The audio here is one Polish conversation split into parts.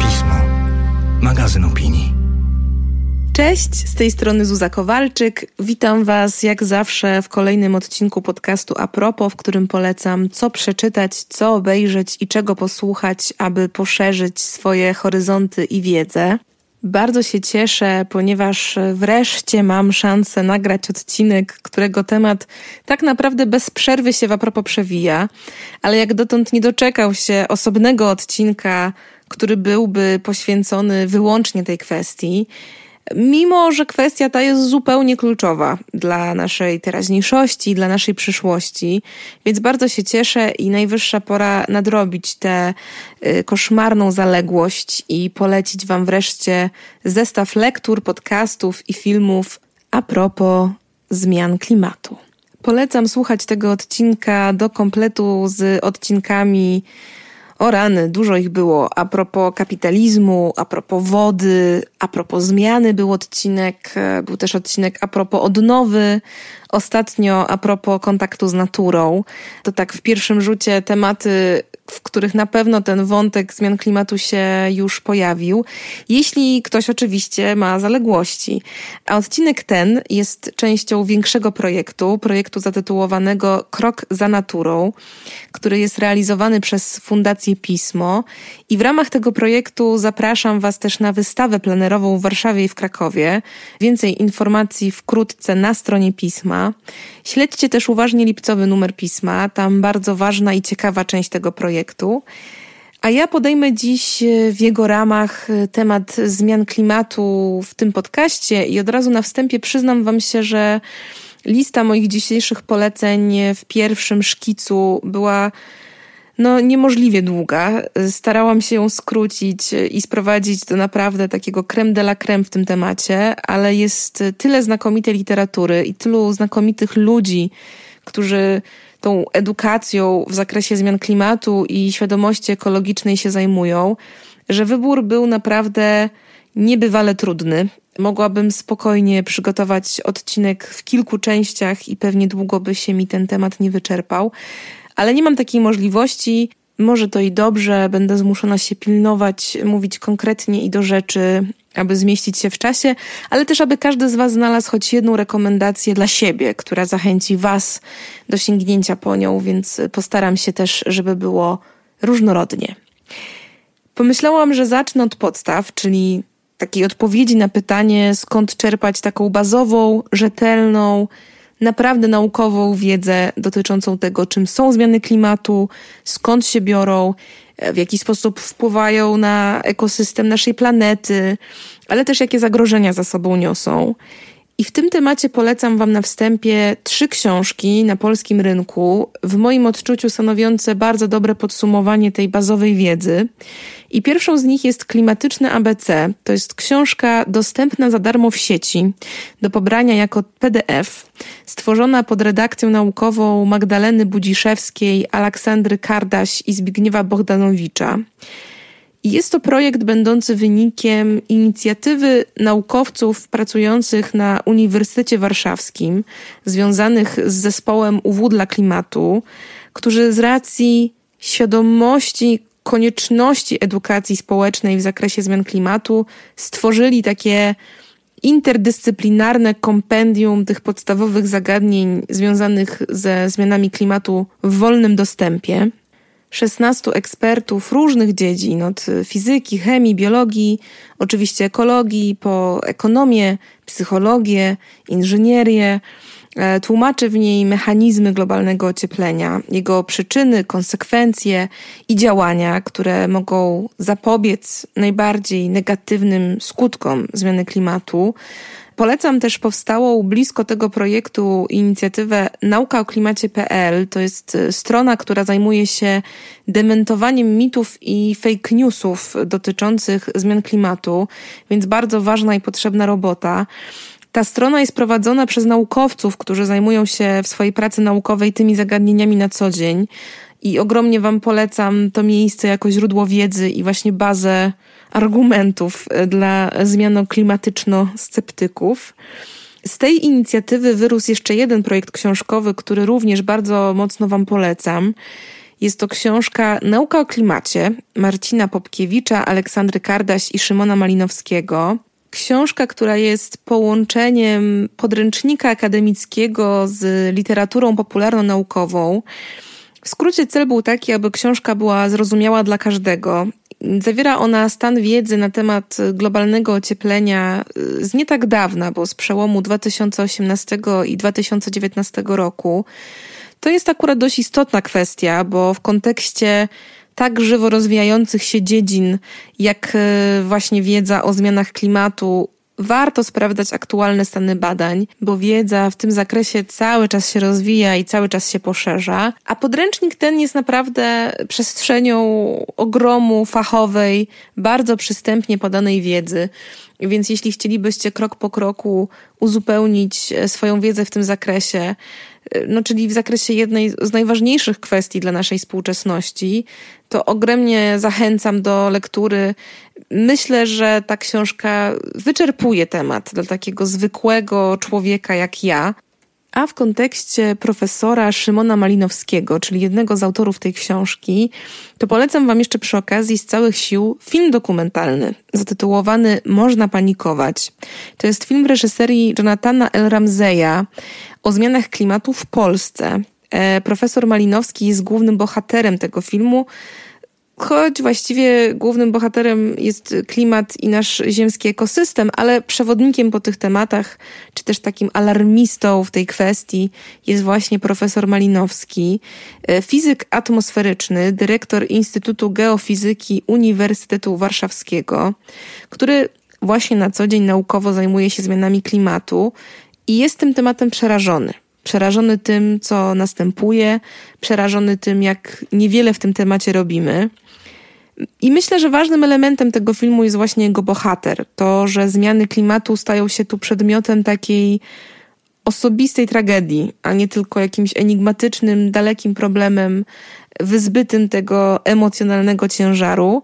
Pismo. Magazyn opinii. Cześć, z tej strony Zuza Kowalczyk. Witam Was jak zawsze w kolejnym odcinku podcastu Apropo, w którym polecam co przeczytać, co obejrzeć i czego posłuchać, aby poszerzyć swoje horyzonty i wiedzę. Bardzo się cieszę, ponieważ wreszcie mam szansę nagrać odcinek, którego temat tak naprawdę bez przerwy się w apropo przewija, ale jak dotąd nie doczekał się osobnego odcinka, który byłby poświęcony wyłącznie tej kwestii mimo że kwestia ta jest zupełnie kluczowa dla naszej teraźniejszości, dla naszej przyszłości, więc bardzo się cieszę i najwyższa pora nadrobić tę y, koszmarną zaległość i polecić Wam wreszcie zestaw lektur, podcastów i filmów a propos zmian klimatu. Polecam słuchać tego odcinka do kompletu z odcinkami o rany, dużo ich było. A propos kapitalizmu, a propos wody, a propos zmiany był odcinek, e, był też odcinek a propos odnowy, ostatnio a propos kontaktu z naturą. To tak w pierwszym rzucie tematy w których na pewno ten wątek zmian klimatu się już pojawił, jeśli ktoś oczywiście ma zaległości. A odcinek ten jest częścią większego projektu, projektu zatytułowanego Krok za naturą, który jest realizowany przez Fundację Pismo. I w ramach tego projektu zapraszam Was też na wystawę plenerową w Warszawie i w Krakowie. Więcej informacji wkrótce na stronie Pisma. Śledźcie też uważnie lipcowy numer Pisma, tam bardzo ważna i ciekawa część tego projektu. A ja podejmę dziś e, w jego ramach e, temat zmian klimatu w tym podcaście i od razu na wstępie przyznam Wam się, że lista moich dzisiejszych poleceń w pierwszym szkicu była no, niemożliwie długa. Starałam się ją skrócić i sprowadzić do naprawdę takiego creme de la creme w tym temacie, ale jest tyle znakomitej literatury i tylu znakomitych ludzi, którzy tą edukacją w zakresie zmian klimatu i świadomości ekologicznej się zajmują, że wybór był naprawdę niebywale trudny. Mogłabym spokojnie przygotować odcinek w kilku częściach i pewnie długo by się mi ten temat nie wyczerpał, ale nie mam takiej możliwości. Może to i dobrze, będę zmuszona się pilnować, mówić konkretnie i do rzeczy, aby zmieścić się w czasie, ale też aby każdy z Was znalazł choć jedną rekomendację dla siebie, która zachęci Was do sięgnięcia po nią, więc postaram się też, żeby było różnorodnie. Pomyślałam, że zacznę od podstaw, czyli takiej odpowiedzi na pytanie, skąd czerpać taką bazową, rzetelną, naprawdę naukową wiedzę dotyczącą tego, czym są zmiany klimatu, skąd się biorą, w jaki sposób wpływają na ekosystem naszej planety, ale też jakie zagrożenia za sobą niosą. I w tym temacie polecam Wam na wstępie trzy książki na polskim rynku, w moim odczuciu stanowiące bardzo dobre podsumowanie tej bazowej wiedzy. I pierwszą z nich jest Klimatyczne ABC. To jest książka dostępna za darmo w sieci, do pobrania jako PDF, stworzona pod redakcją naukową Magdaleny Budziszewskiej, Aleksandry Kardaś i Zbigniewa Bogdanowicza. Jest to projekt będący wynikiem inicjatywy naukowców pracujących na Uniwersytecie Warszawskim, związanych z zespołem UW dla klimatu, którzy z racji świadomości konieczności edukacji społecznej w zakresie zmian klimatu stworzyli takie interdyscyplinarne kompendium tych podstawowych zagadnień związanych ze zmianami klimatu w wolnym dostępie. 16 ekspertów różnych dziedzin, od fizyki, chemii, biologii, oczywiście ekologii, po ekonomię, psychologię, inżynierię. E, tłumaczy w niej mechanizmy globalnego ocieplenia, jego przyczyny, konsekwencje i działania, które mogą zapobiec najbardziej negatywnym skutkom zmiany klimatu Polecam też powstałą blisko tego projektu inicjatywę Nauka o Klimacie.pl. To jest e, strona, która zajmuje się dementowaniem mitów i fake newsów dotyczących zmian klimatu, więc bardzo ważna i potrzebna robota. Ta strona jest prowadzona przez naukowców, którzy zajmują się w swojej pracy naukowej tymi zagadnieniami na co dzień. I ogromnie Wam polecam to miejsce jako źródło wiedzy i właśnie bazę argumentów e, dla zmianoklimatyczno-sceptyków. Z tej inicjatywy wyrósł jeszcze jeden projekt książkowy, który również bardzo mocno Wam polecam. Jest to książka Nauka o klimacie Marcina Popkiewicza, Aleksandry Kardaś i Szymona Malinowskiego. Książka, która jest połączeniem podręcznika akademickiego z literaturą popularno-naukową. W skrócie cel był taki, aby książka była zrozumiała dla każdego. Zawiera ona stan wiedzy na temat globalnego ocieplenia y, z nie tak dawna, bo z przełomu 2018 i 2019 roku. To jest akurat dość istotna kwestia, bo w kontekście tak żywo rozwijających się dziedzin, jak y, właśnie wiedza o zmianach klimatu, warto sprawdzać aktualne stany badań, bo wiedza w tym zakresie cały czas się rozwija i cały czas się poszerza, a podręcznik ten jest naprawdę przestrzenią ogromu fachowej, bardzo przystępnie podanej wiedzy. Więc jeśli chcielibyście krok po kroku uzupełnić e, swoją wiedzę w tym zakresie, e, no czyli w zakresie jednej z najważniejszych kwestii dla naszej współczesności, to ogromnie zachęcam do lektury. Myślę, że ta książka wyczerpuje temat dla takiego zwykłego człowieka jak ja. A w kontekście profesora Szymona Malinowskiego, czyli jednego z autorów tej książki, to polecam Wam jeszcze przy okazji z całych sił film dokumentalny zatytułowany Można panikować. To jest film reżyserii Jonathana L. Ramseya o zmianach klimatu w Polsce. E, profesor Malinowski jest głównym bohaterem tego filmu, choć właściwie głównym bohaterem jest klimat i nasz ziemski ekosystem, ale przewodnikiem po tych tematach, czy też takim alarmistą w tej kwestii jest właśnie profesor Malinowski, e, fizyk atmosferyczny, dyrektor Instytutu Geofizyki Uniwersytetu Warszawskiego, który właśnie na co dzień naukowo zajmuje się zmianami klimatu i jest tym tematem przerażony przerażony tym, co następuje, przerażony tym, jak niewiele w tym temacie robimy. I myślę, że ważnym elementem tego filmu jest właśnie jego bohater. To, że zmiany klimatu stają się tu przedmiotem takiej osobistej tragedii, a nie tylko jakimś enigmatycznym, dalekim problemem wyzbytym tego emocjonalnego ciężaru.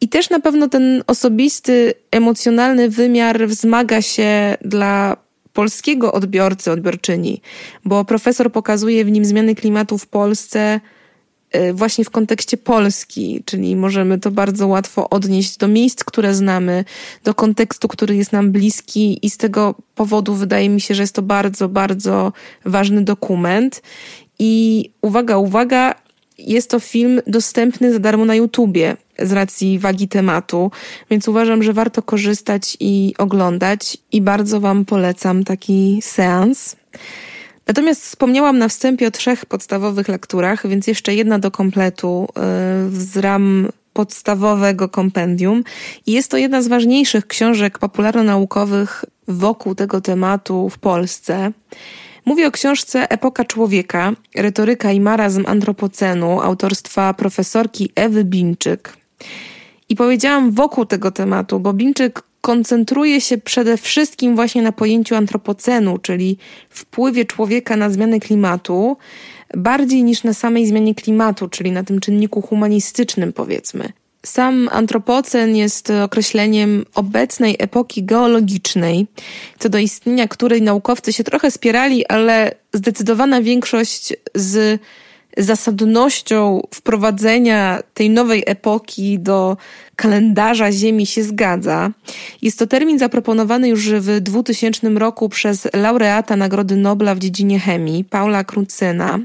I też na pewno ten osobisty, emocjonalny wymiar wzmaga się dla polskiego odbiorcy, odbiorczyni, bo profesor pokazuje w nim zmiany klimatu w Polsce Y, właśnie w kontekście Polski, czyli możemy to bardzo łatwo odnieść do miejsc, które znamy, do kontekstu, który jest nam bliski i z tego powodu wydaje mi się, że jest to bardzo, bardzo ważny dokument. I uwaga, uwaga, jest to film dostępny za darmo na YouTubie z racji wagi tematu, więc uważam, że warto korzystać i oglądać i bardzo Wam polecam taki seans. Natomiast wspomniałam na wstępie o trzech podstawowych lekturach, więc jeszcze jedna do kompletu y, z ram podstawowego kompendium. I jest to jedna z ważniejszych książek popularno-naukowych wokół tego tematu w Polsce. Mówię o książce Epoka Człowieka, retoryka i marazm antropocenu autorstwa profesorki Ewy Binczyk. I powiedziałam wokół tego tematu, bo Binczyk koncentruje się przede wszystkim właśnie na pojęciu antropocenu, czyli wpływie człowieka na zmianę klimatu, bardziej niż na samej zmianie klimatu, czyli na tym czynniku humanistycznym, powiedzmy. Sam antropocen jest określeniem obecnej epoki geologicznej, co do istnienia której naukowcy się trochę spierali, ale zdecydowana większość z zasadnością wprowadzenia tej nowej epoki do kalendarza Ziemi się zgadza. Jest to termin zaproponowany już w 2000 roku przez laureata Nagrody Nobla w dziedzinie chemii, Paula Crutzena.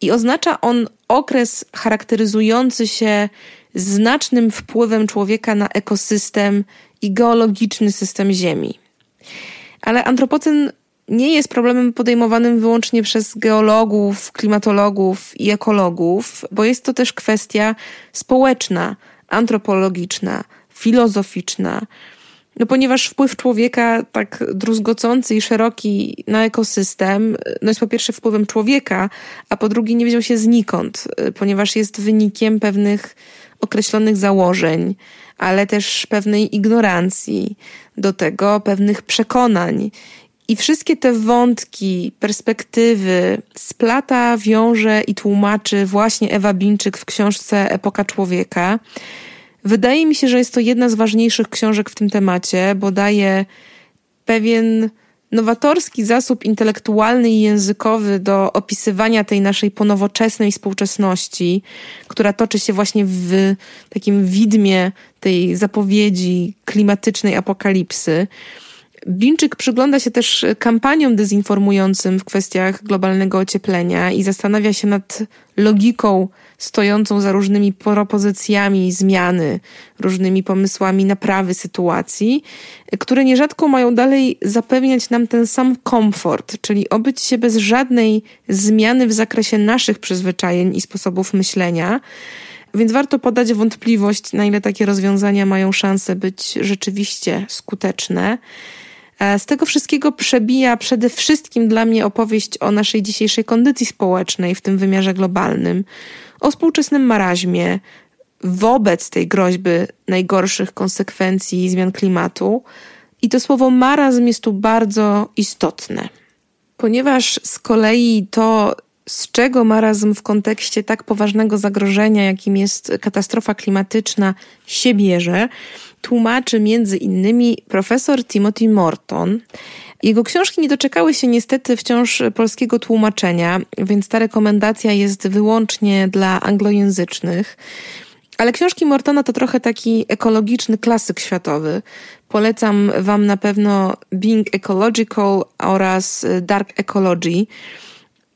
I oznacza on okres charakteryzujący się znacznym wpływem człowieka na ekosystem i geologiczny system Ziemi. Ale antropocen nie jest problemem podejmowanym wyłącznie przez geologów, klimatologów i ekologów, bo jest to też kwestia społeczna, antropologiczna, filozoficzna. No ponieważ wpływ człowieka tak druzgocący i szeroki na ekosystem, no jest po pierwsze wpływem człowieka, a po drugie nie wziął się znikąd, ponieważ jest wynikiem pewnych określonych założeń, ale też pewnej ignorancji, do tego pewnych przekonań i wszystkie te wątki, perspektywy splata, wiąże i tłumaczy właśnie Ewa Binczyk w książce Epoka Człowieka. Wydaje mi się, że jest to jedna z ważniejszych książek w tym temacie, bo daje pewien nowatorski zasób intelektualny i językowy do opisywania tej naszej ponowoczesnej współczesności, która toczy się właśnie w takim widmie tej zapowiedzi klimatycznej apokalipsy. Binczyk przygląda się też kampaniom dezinformującym w kwestiach globalnego ocieplenia i zastanawia się nad logiką stojącą za różnymi propozycjami zmiany, różnymi pomysłami naprawy sytuacji, które nierzadko mają dalej zapewniać nam ten sam komfort, czyli obyć się bez żadnej zmiany w zakresie naszych przyzwyczajeń i sposobów myślenia. Więc warto podać wątpliwość, na ile takie rozwiązania mają szansę być rzeczywiście skuteczne. E, z tego wszystkiego przebija przede wszystkim dla mnie opowieść o naszej dzisiejszej kondycji społecznej w tym wymiarze globalnym, o współczesnym maraźmie wobec tej groźby najgorszych konsekwencji zmian klimatu. I to słowo marazm jest tu bardzo istotne, ponieważ z kolei to, z czego marazm w kontekście tak poważnego zagrożenia, jakim jest katastrofa klimatyczna, się bierze, tłumaczy między innymi profesor Timothy Morton. Jego książki nie doczekały się niestety wciąż polskiego tłumaczenia, więc ta rekomendacja jest wyłącznie dla anglojęzycznych. Ale książki Mortona to trochę taki ekologiczny klasyk światowy. Polecam Wam na pewno Being Ecological oraz Dark Ecology.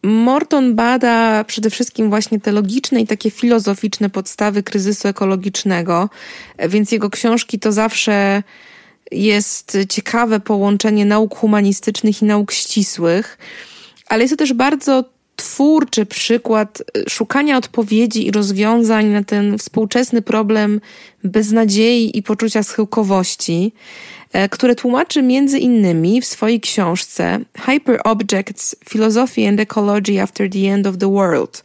Morton bada przede wszystkim właśnie te logiczne i takie filozoficzne podstawy kryzysu ekologicznego, więc jego książki to zawsze jest ciekawe połączenie nauk humanistycznych i nauk ścisłych, ale jest to też bardzo twórczy przykład szukania odpowiedzi i rozwiązań na ten współczesny problem beznadziei i poczucia schyłkowości. E, które tłumaczy między innymi w swojej książce Hyper Objects Philosophy and Ecology After the End of the World,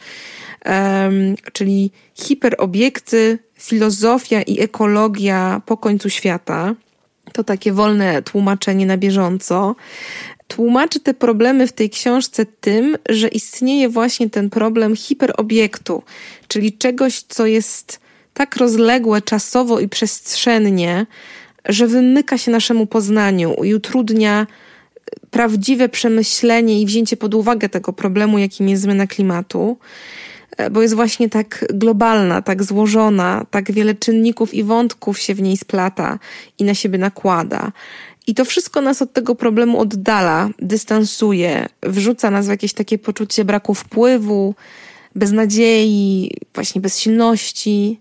um, czyli hiperobiekty, filozofia i ekologia po końcu świata. To takie wolne tłumaczenie na bieżąco. Tłumaczy te problemy w tej książce tym, że istnieje właśnie ten problem hiperobiektu, czyli czegoś, co jest tak rozległe czasowo i przestrzennie, że wymyka się naszemu poznaniu i utrudnia prawdziwe przemyślenie i wzięcie pod uwagę tego problemu, jakim jest zmiana klimatu, e, bo jest właśnie tak globalna, tak złożona, tak wiele czynników i wątków się w niej splata i na siebie nakłada. I to wszystko nas od tego problemu oddala, dystansuje, wrzuca nas w jakieś takie poczucie braku wpływu, beznadziei, właśnie bezsilności.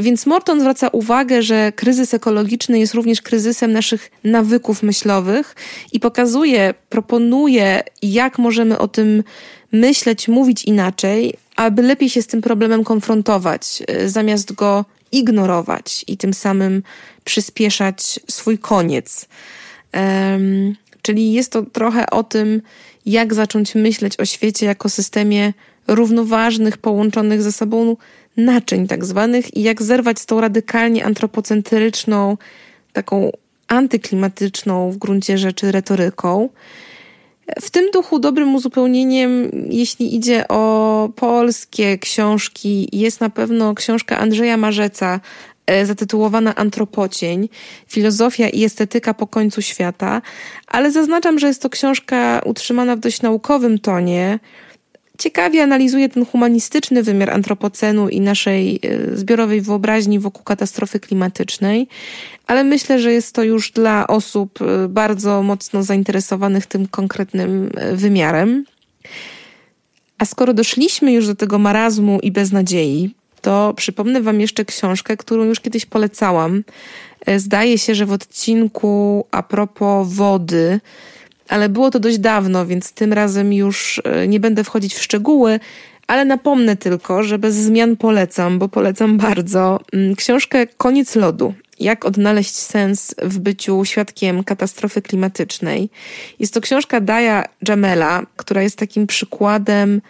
Więc Morton zwraca uwagę, że kryzys ekologiczny jest również kryzysem naszych nawyków myślowych i pokazuje, proponuje, jak możemy o tym myśleć, mówić inaczej, aby lepiej się z tym problemem konfrontować, y, zamiast go ignorować i tym samym przyspieszać swój koniec. Um, czyli jest to trochę o tym, jak zacząć myśleć o świecie jako systemie równoważnych, połączonych ze sobą naczyń tak zwanych i jak zerwać z tą radykalnie antropocentryczną, taką antyklimatyczną w gruncie rzeczy retoryką. W tym duchu dobrym uzupełnieniem, jeśli idzie o polskie książki, jest na pewno książka Andrzeja Marzeca e, zatytułowana Antropocień, filozofia i estetyka po końcu świata, ale zaznaczam, że jest to książka utrzymana w dość naukowym tonie, ciekawie analizuje ten humanistyczny wymiar antropocenu i naszej e, zbiorowej wyobraźni wokół katastrofy klimatycznej, ale myślę, że jest to już dla osób e, bardzo mocno zainteresowanych tym konkretnym e, wymiarem. A skoro doszliśmy już do tego marazmu i beznadziei, to przypomnę Wam jeszcze książkę, którą już kiedyś polecałam. Zdaje się, że w odcinku a propos wody, ale było to dość dawno, więc tym razem już e, nie będę wchodzić w szczegóły, ale napomnę tylko, że bez zmian polecam, bo polecam bardzo mm, książkę Koniec lodu. Jak odnaleźć sens w byciu świadkiem katastrofy klimatycznej. Jest to książka Daya Jamela, która jest takim przykładem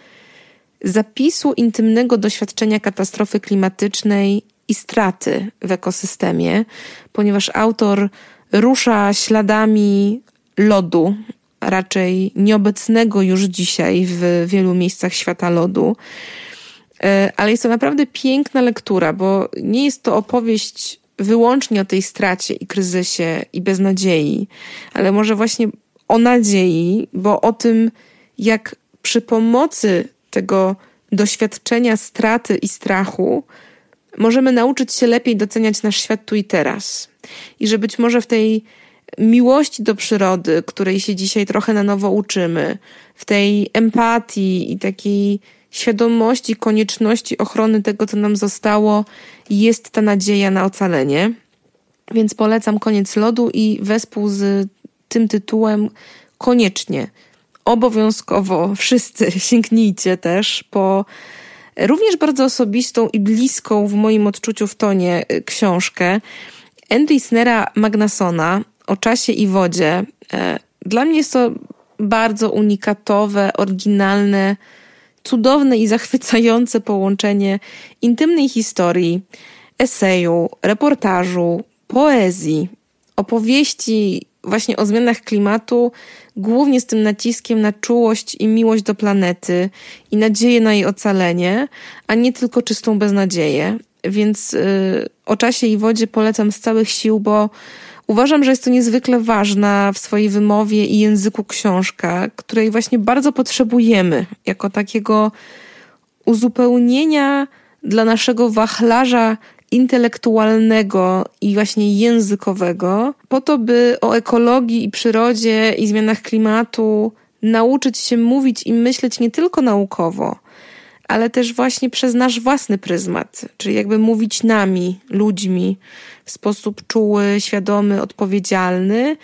zapisu intymnego doświadczenia katastrofy klimatycznej i straty w ekosystemie, ponieważ autor rusza śladami lodu, raczej nieobecnego już dzisiaj w wielu miejscach świata lodu. E, ale jest to naprawdę piękna lektura, bo nie jest to opowieść wyłącznie o tej stracie i kryzysie i beznadziei, ale może właśnie o nadziei, bo o tym, jak przy pomocy tego doświadczenia straty i strachu możemy nauczyć się lepiej doceniać nasz świat tu i teraz. I że być może w tej miłości do przyrody, której się dzisiaj trochę na nowo uczymy, w tej empatii i takiej świadomości konieczności ochrony tego, co nam zostało, jest ta nadzieja na ocalenie. Więc polecam koniec lodu i wespół z tym tytułem koniecznie, obowiązkowo wszyscy sięgnijcie też po również bardzo osobistą i bliską w moim odczuciu w tonie y, książkę Andy Snera Magnasona o czasie i wodzie. E, dla mnie jest to bardzo unikatowe, oryginalne, cudowne i zachwycające połączenie intymnej historii, eseju, reportażu, poezji, opowieści właśnie o zmianach klimatu, głównie z tym naciskiem na czułość i miłość do planety i nadzieję na jej ocalenie, a nie tylko czystą beznadzieję. Więc yy, o czasie i wodzie polecam z całych sił, bo uważam, że jest to niezwykle ważna w swojej wymowie i języku książka, której właśnie bardzo potrzebujemy jako takiego uzupełnienia dla naszego wachlarza intelektualnego i właśnie językowego, po to, by o ekologii i przyrodzie i zmianach klimatu nauczyć się mówić i myśleć nie tylko naukowo, ale też właśnie przez nasz własny pryzmat, czyli jakby mówić nami, ludźmi, w sposób czuły, świadomy, odpowiedzialny,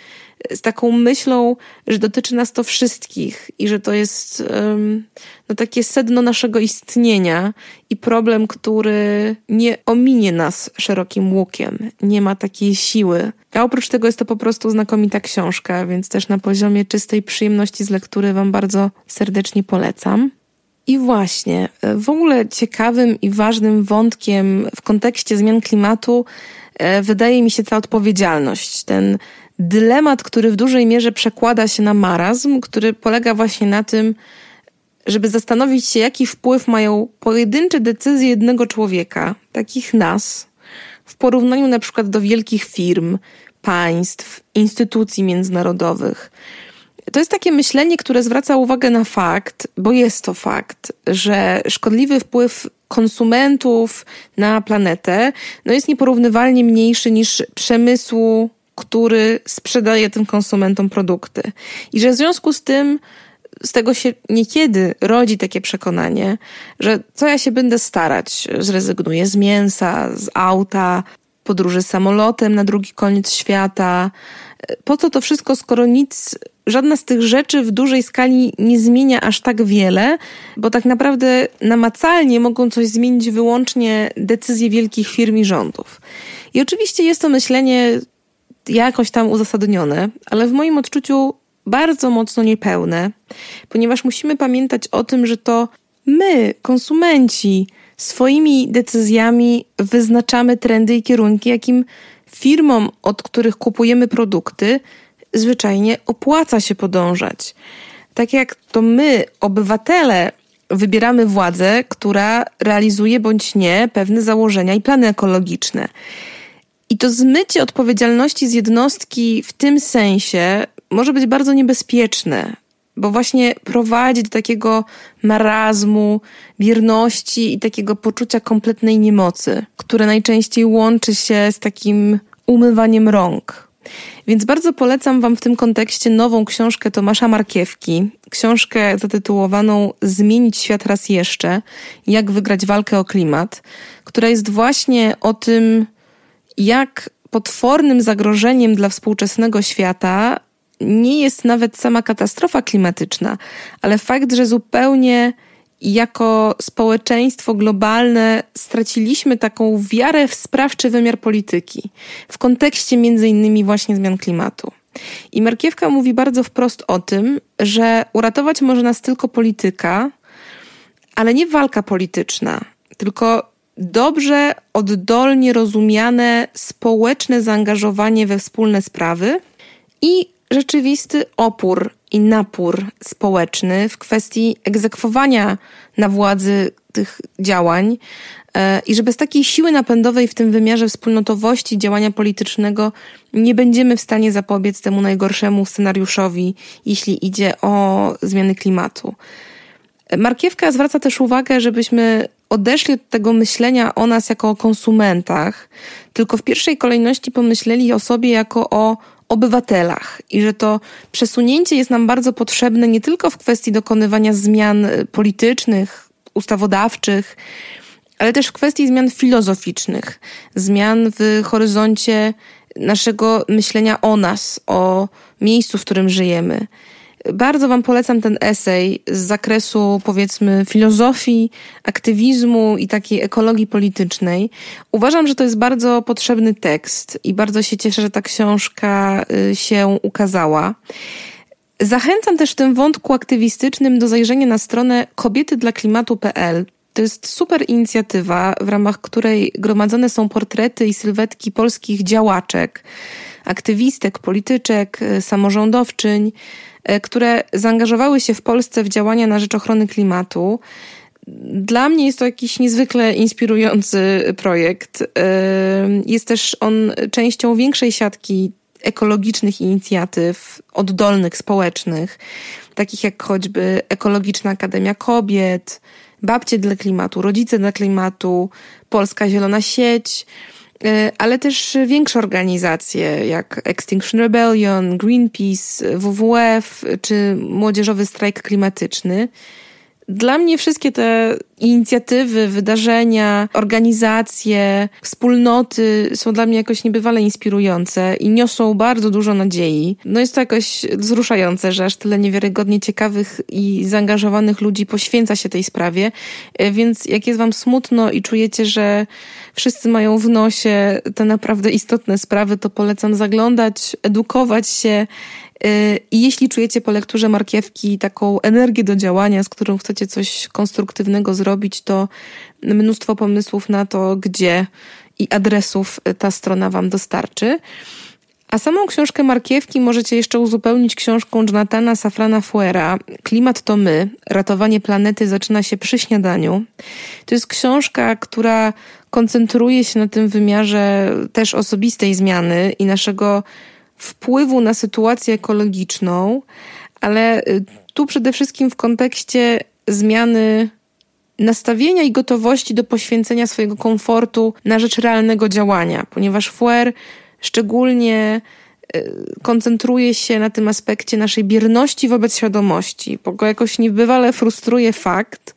z taką myślą, że dotyczy nas to wszystkich i że to jest um, no, takie sedno naszego istnienia i problem, który nie ominie nas szerokim łukiem, nie ma takiej siły. A oprócz tego jest to po prostu znakomita książka, więc też na poziomie czystej przyjemności z lektury Wam bardzo serdecznie polecam. I właśnie, w ogóle ciekawym i ważnym wątkiem w kontekście zmian klimatu e, wydaje mi się ta odpowiedzialność, ten dylemat, który w dużej mierze przekłada się na marazm, który polega właśnie na tym, żeby zastanowić się, jaki wpływ mają pojedyncze decyzje jednego człowieka, takich nas, w porównaniu na przykład do wielkich firm, państw, instytucji międzynarodowych. To jest takie myślenie, które zwraca uwagę na fakt, bo jest to fakt, że szkodliwy wpływ konsumentów na planetę no jest nieporównywalnie mniejszy niż przemysłu który sprzedaje tym konsumentom produkty. I że w związku z tym z tego się niekiedy rodzi takie przekonanie, że co ja się będę starać, zrezygnuję z mięsa, z auta, podróży samolotem na drugi koniec świata. Po co to wszystko, skoro nic, żadna z tych rzeczy w dużej skali nie zmienia aż tak wiele, bo tak naprawdę namacalnie mogą coś zmienić wyłącznie decyzje wielkich firm i rządów. I oczywiście jest to myślenie jakoś tam uzasadnione, ale w moim odczuciu bardzo mocno niepełne, ponieważ musimy pamiętać o tym, że to my, konsumenci, swoimi decyzjami wyznaczamy trendy i kierunki, jakim firmom, od których kupujemy produkty, zwyczajnie opłaca się podążać. Tak jak to my, obywatele, wybieramy władzę, która realizuje bądź nie pewne założenia i plany ekologiczne. I to zmycie odpowiedzialności z jednostki w tym sensie może być bardzo niebezpieczne, bo właśnie prowadzi do takiego marazmu, bierności i takiego poczucia kompletnej niemocy, które najczęściej łączy się z takim umywaniem rąk. Więc bardzo polecam Wam w tym kontekście nową książkę Tomasza Markiewki, książkę zatytułowaną Zmienić świat raz jeszcze, jak wygrać walkę o klimat, która jest właśnie o tym, jak potwornym zagrożeniem dla współczesnego świata nie jest nawet sama katastrofa klimatyczna, ale fakt, że zupełnie jako społeczeństwo globalne straciliśmy taką wiarę w sprawczy wymiar polityki w kontekście między innymi właśnie zmian klimatu. I Markiewka mówi bardzo wprost o tym, że uratować może nas tylko polityka, ale nie walka polityczna, tylko dobrze, oddolnie rozumiane społeczne zaangażowanie we wspólne sprawy i rzeczywisty opór i napór społeczny w kwestii egzekwowania na władzy tych działań e, i że bez takiej siły napędowej w tym wymiarze wspólnotowości działania politycznego nie będziemy w stanie zapobiec temu najgorszemu scenariuszowi, jeśli idzie o zmiany klimatu. Markiewka zwraca też uwagę, żebyśmy odeszli od tego myślenia o nas jako o konsumentach, tylko w pierwszej kolejności pomyśleli o sobie jako o obywatelach i że to przesunięcie jest nam bardzo potrzebne nie tylko w kwestii dokonywania zmian politycznych, ustawodawczych, ale też w kwestii zmian filozoficznych, zmian w horyzoncie naszego myślenia o nas, o miejscu, w którym żyjemy. Bardzo Wam polecam ten esej z zakresu, powiedzmy, filozofii, aktywizmu i takiej ekologii politycznej. Uważam, że to jest bardzo potrzebny tekst i bardzo się cieszę, że ta książka y, się ukazała. Zachęcam też w tym wątku aktywistycznym do zajrzenia na stronę kobietydlaklimatu.pl. To jest super inicjatywa, w ramach której gromadzone są portrety i sylwetki polskich działaczek, aktywistek, polityczek, y, samorządowczyń, y, które zaangażowały się w Polsce w działania na rzecz ochrony klimatu. Dla mnie jest to jakiś niezwykle inspirujący projekt. Y, jest też on częścią większej siatki ekologicznych inicjatyw oddolnych, społecznych, takich jak choćby Ekologiczna Akademia Kobiet, Babcie dla Klimatu, Rodzice dla Klimatu, Polska Zielona Sieć, y, ale też większe organizacje jak Extinction Rebellion, Greenpeace, WWF czy Młodzieżowy Strajk Klimatyczny. Dla mnie wszystkie te inicjatywy, wydarzenia, organizacje, wspólnoty są dla mnie jakoś niebywale inspirujące i niosą bardzo dużo nadziei. No jest to jakoś wzruszające, że aż tyle niewiarygodnie ciekawych i zaangażowanych ludzi poświęca się tej sprawie. E, więc jak jest wam smutno i czujecie, że wszyscy mają w nosie te naprawdę istotne sprawy, to polecam zaglądać, edukować się i jeśli czujecie po lekturze markiewki taką energię do działania, z którą chcecie coś konstruktywnego zrobić, to mnóstwo pomysłów na to, gdzie i adresów ta strona Wam dostarczy. A samą książkę markiewki możecie jeszcze uzupełnić książką Jonathana Safrana Fuera Klimat to my. Ratowanie planety zaczyna się przy śniadaniu. To jest książka, która koncentruje się na tym wymiarze też osobistej zmiany i naszego wpływu na sytuację ekologiczną, ale y, tu przede wszystkim w kontekście zmiany nastawienia i gotowości do poświęcenia swojego komfortu na rzecz realnego działania, ponieważ Fuer szczególnie y, koncentruje się na tym aspekcie naszej bierności wobec świadomości, bo go jakoś niebywale frustruje fakt,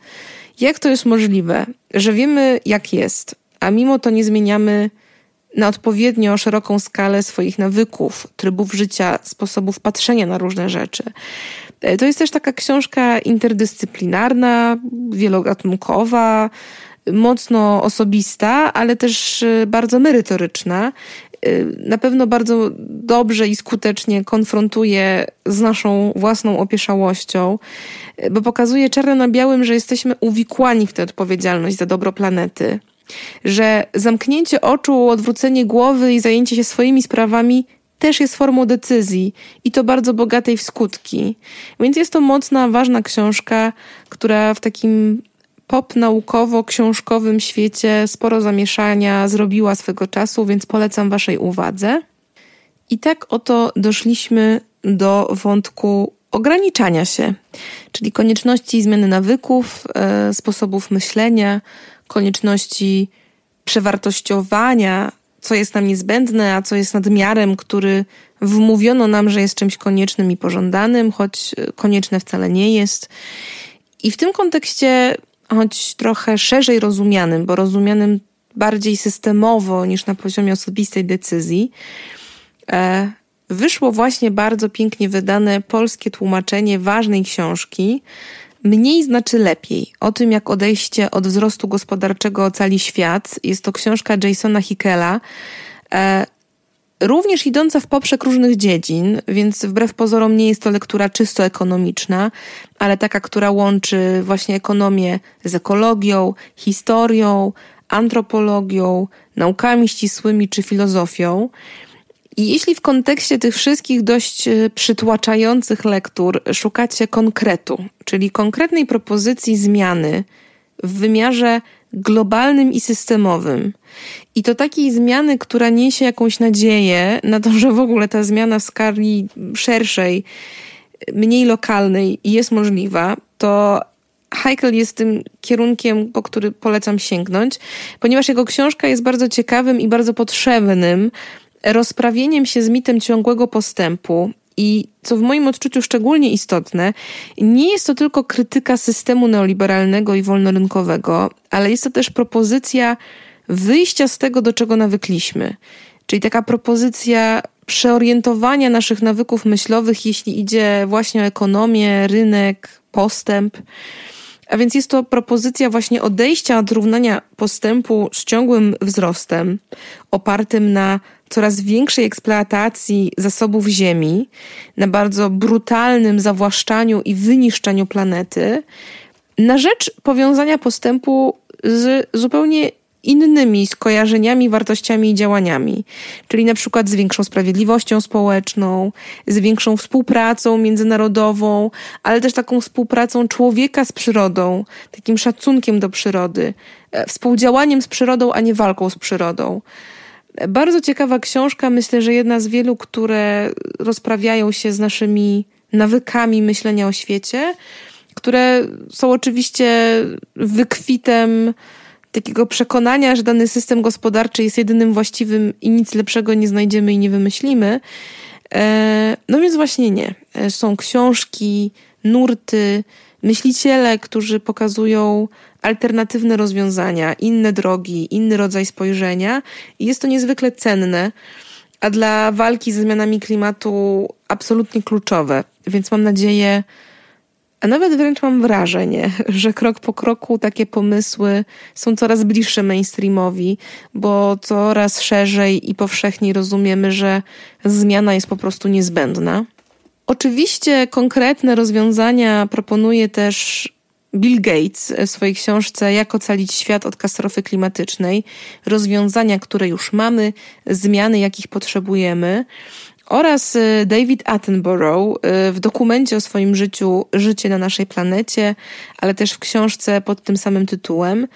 jak to jest możliwe, że wiemy jak jest, a mimo to nie zmieniamy na odpowiednio szeroką skalę swoich nawyków, trybów życia, sposobów patrzenia na różne rzeczy. E, to jest też taka książka interdyscyplinarna, wielogatunkowa, mocno osobista, ale też e, bardzo merytoryczna. E, na pewno bardzo dobrze i skutecznie konfrontuje z naszą własną opieszałością, bo pokazuje czarno na białym, że jesteśmy uwikłani w tę odpowiedzialność za dobro planety że zamknięcie oczu, odwrócenie głowy i zajęcie się swoimi sprawami też jest formą decyzji i to bardzo bogatej w skutki. Więc jest to mocna, ważna książka, która w takim pop naukowo-książkowym świecie sporo zamieszania zrobiła swego czasu, więc polecam Waszej uwadze. I tak oto doszliśmy do wątku ograniczania się, czyli konieczności zmiany nawyków, e, sposobów myślenia, konieczności przewartościowania, co jest nam niezbędne, a co jest nadmiarem, który wmówiono nam, że jest czymś koniecznym i pożądanym, choć konieczne wcale nie jest. I w tym kontekście, choć trochę szerzej rozumianym, bo rozumianym bardziej systemowo niż na poziomie osobistej decyzji, e, wyszło właśnie bardzo pięknie wydane polskie tłumaczenie ważnej książki Mniej znaczy lepiej. O tym, jak odejście od wzrostu gospodarczego ocali świat. Jest to książka Jasona Hickela. E, również idąca w poprzek różnych dziedzin, więc wbrew pozorom nie jest to lektura czysto ekonomiczna, ale taka, która łączy właśnie ekonomię z ekologią, historią, antropologią, naukami ścisłymi czy filozofią. I jeśli w kontekście tych wszystkich dość e, przytłaczających lektur szukacie konkretu, czyli konkretnej propozycji zmiany w wymiarze globalnym i systemowym, i to takiej zmiany, która niesie jakąś nadzieję na to, że w ogóle ta zmiana w skali szerszej, mniej lokalnej jest możliwa, to Heikel jest tym kierunkiem, po który polecam sięgnąć, ponieważ jego książka jest bardzo ciekawym i bardzo potrzebnym rozprawieniem się z mitem ciągłego postępu. I co w moim odczuciu szczególnie istotne, nie jest to tylko krytyka systemu neoliberalnego i wolnorynkowego, ale jest to też propozycja wyjścia z tego, do czego nawykliśmy. Czyli taka propozycja przeorientowania naszych nawyków myślowych, jeśli idzie właśnie o ekonomię, rynek, postęp. A więc jest to propozycja właśnie odejścia od równania postępu z ciągłym wzrostem, opartym na coraz większej eksploatacji zasobów Ziemi, na bardzo brutalnym zawłaszczaniu i wyniszczaniu planety, na rzecz powiązania postępu z zupełnie innymi skojarzeniami, wartościami i działaniami, czyli na przykład z większą sprawiedliwością społeczną, z większą współpracą międzynarodową, ale też taką współpracą człowieka z przyrodą, takim szacunkiem do przyrody, e, współdziałaniem z przyrodą, a nie walką z przyrodą. Bardzo ciekawa książka, myślę, że jedna z wielu, które rozprawiają się z naszymi nawykami myślenia o świecie, które są oczywiście wykwitem takiego przekonania, że dany system gospodarczy jest jedynym właściwym i nic lepszego nie znajdziemy i nie wymyślimy. E, no więc właśnie nie. E, są książki, nurty, myśliciele, którzy pokazują alternatywne rozwiązania, inne drogi, inny rodzaj spojrzenia i jest to niezwykle cenne, a dla walki ze zmianami klimatu absolutnie kluczowe. Więc mam nadzieję, a nawet wręcz mam wrażenie, że krok po kroku takie pomysły są coraz bliższe mainstreamowi, bo coraz szerzej i powszechniej rozumiemy, że zmiana jest po prostu niezbędna. Oczywiście konkretne rozwiązania proponuje też Bill Gates w swojej książce Jak ocalić świat od katastrofy klimatycznej, rozwiązania, które już mamy, zmiany, jakich potrzebujemy oraz y, David Attenborough y, w dokumencie o swoim życiu Życie na naszej planecie, ale też w książce pod tym samym tytułem.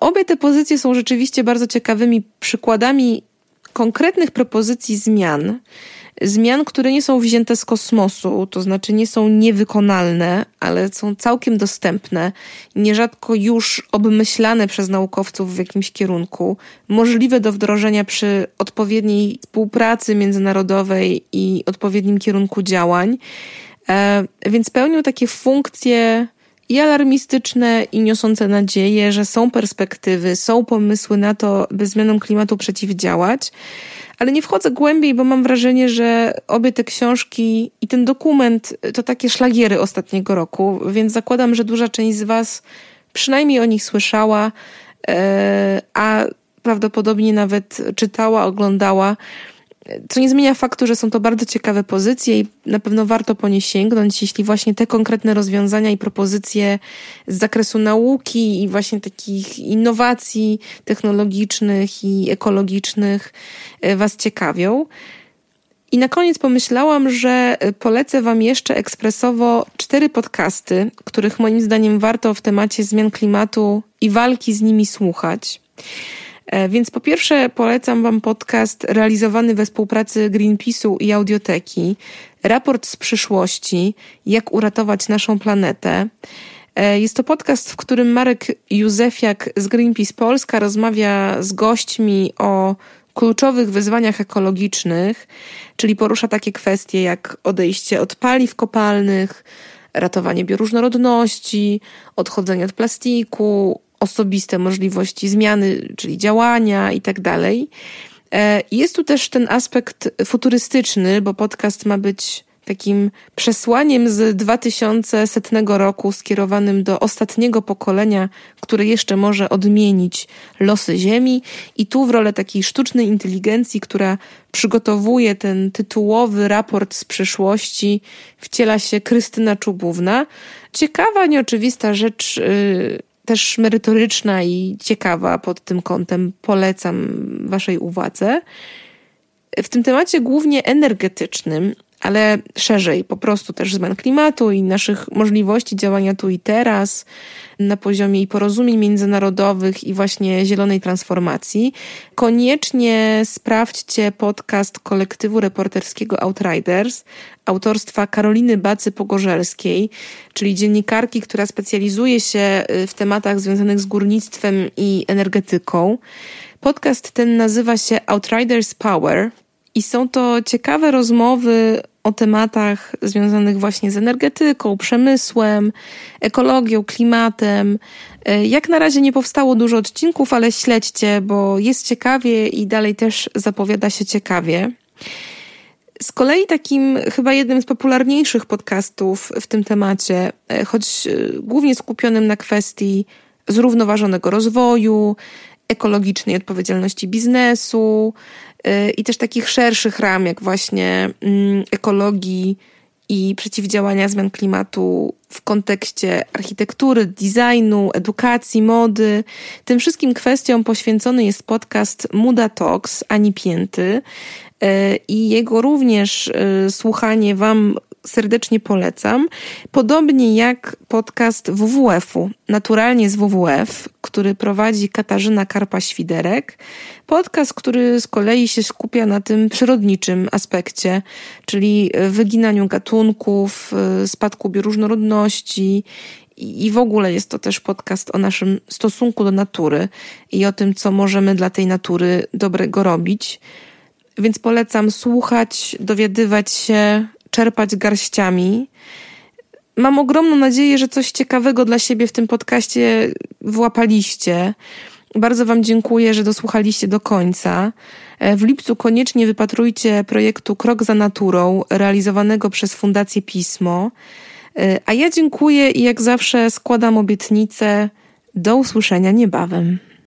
Obie te pozycje są rzeczywiście bardzo ciekawymi przykładami konkretnych propozycji zmian, zmian, które nie są wzięte z kosmosu, to znaczy nie są niewykonalne, ale są całkiem dostępne, nierzadko już obmyślane przez naukowców w jakimś kierunku, możliwe do wdrożenia przy odpowiedniej współpracy międzynarodowej i odpowiednim kierunku działań. E, więc pełnią takie funkcje i alarmistyczne, i niosące nadzieję, że są perspektywy, są pomysły na to, by zmianom klimatu przeciwdziałać ale nie wchodzę głębiej, bo mam wrażenie, że obie te książki i ten dokument to takie szlagiery ostatniego roku, więc zakładam, że duża część z Was przynajmniej o nich słyszała, e, a prawdopodobnie nawet czytała, oglądała. Co nie zmienia faktu, że są to bardzo ciekawe pozycje i na pewno warto po nie sięgnąć, jeśli właśnie te konkretne rozwiązania i propozycje z zakresu nauki i właśnie takich innowacji technologicznych i ekologicznych e, Was ciekawią. I na koniec pomyślałam, że polecę Wam jeszcze ekspresowo cztery podcasty, których moim zdaniem warto w temacie zmian klimatu i walki z nimi słuchać. E, więc po pierwsze polecam Wam podcast realizowany we współpracy Greenpeace'u i Audioteki. Raport z przyszłości, jak uratować naszą planetę. E, jest to podcast, w którym Marek Józefiak z Greenpeace Polska rozmawia z gośćmi o kluczowych wyzwaniach ekologicznych, czyli porusza takie kwestie jak odejście od paliw kopalnych, ratowanie bioróżnorodności, odchodzenie od plastiku, osobiste możliwości zmiany, czyli działania i tak dalej. E, jest tu też ten aspekt futurystyczny, bo podcast ma być takim przesłaniem z 2100 roku skierowanym do ostatniego pokolenia, które jeszcze może odmienić losy Ziemi. I tu w rolę takiej sztucznej inteligencji, która przygotowuje ten tytułowy raport z przyszłości, wciela się Krystyna Czubówna. Ciekawa, nieoczywista rzecz. Yy, też merytoryczna i ciekawa pod tym kątem. Polecam Waszej uwadze. W tym temacie głównie energetycznym, ale szerzej, po prostu też zmian klimatu i naszych możliwości działania tu i teraz na poziomie i porozumień międzynarodowych i właśnie zielonej transformacji. Koniecznie sprawdźcie podcast kolektywu reporterskiego Outriders autorstwa Karoliny Bacy-Pogorzelskiej, czyli dziennikarki, która specjalizuje się y, w tematach związanych z górnictwem i energetyką. Podcast ten nazywa się Outriders Power i są to ciekawe rozmowy o tematach związanych właśnie z energetyką, przemysłem, ekologią, klimatem. E, jak na razie nie powstało dużo odcinków, ale śledźcie, bo jest ciekawie i dalej też zapowiada się ciekawie. Z kolei takim chyba jednym z popularniejszych podcastów w tym temacie, e, choć e, głównie skupionym na kwestii zrównoważonego rozwoju, ekologicznej odpowiedzialności biznesu, i też takich szerszych ram, jak właśnie mm, ekologii i przeciwdziałania zmian klimatu w kontekście architektury, designu, edukacji, mody. Tym wszystkim kwestiom poświęcony jest podcast Muda Talks Ani Pięty y, i jego również y, słuchanie Wam serdecznie polecam. Podobnie jak podcast WWF-u, naturalnie z WWF, który prowadzi Katarzyna Karpa-Świderek. Podcast, który z kolei się skupia na tym przyrodniczym aspekcie, czyli wyginaniu gatunków, spadku bioróżnorodności i w ogóle jest to też podcast o naszym stosunku do natury i o tym, co możemy dla tej natury dobrego robić. Więc polecam słuchać, dowiadywać się, czerpać garściami. Mam ogromną nadzieję, że coś ciekawego dla siebie w tym podcaście włapaliście. Bardzo Wam dziękuję, że dosłuchaliście do końca. E, w lipcu koniecznie wypatrujcie projektu Krok za Naturą, realizowanego przez Fundację Pismo. E, a ja dziękuję i jak zawsze składam obietnicę. Do usłyszenia niebawem.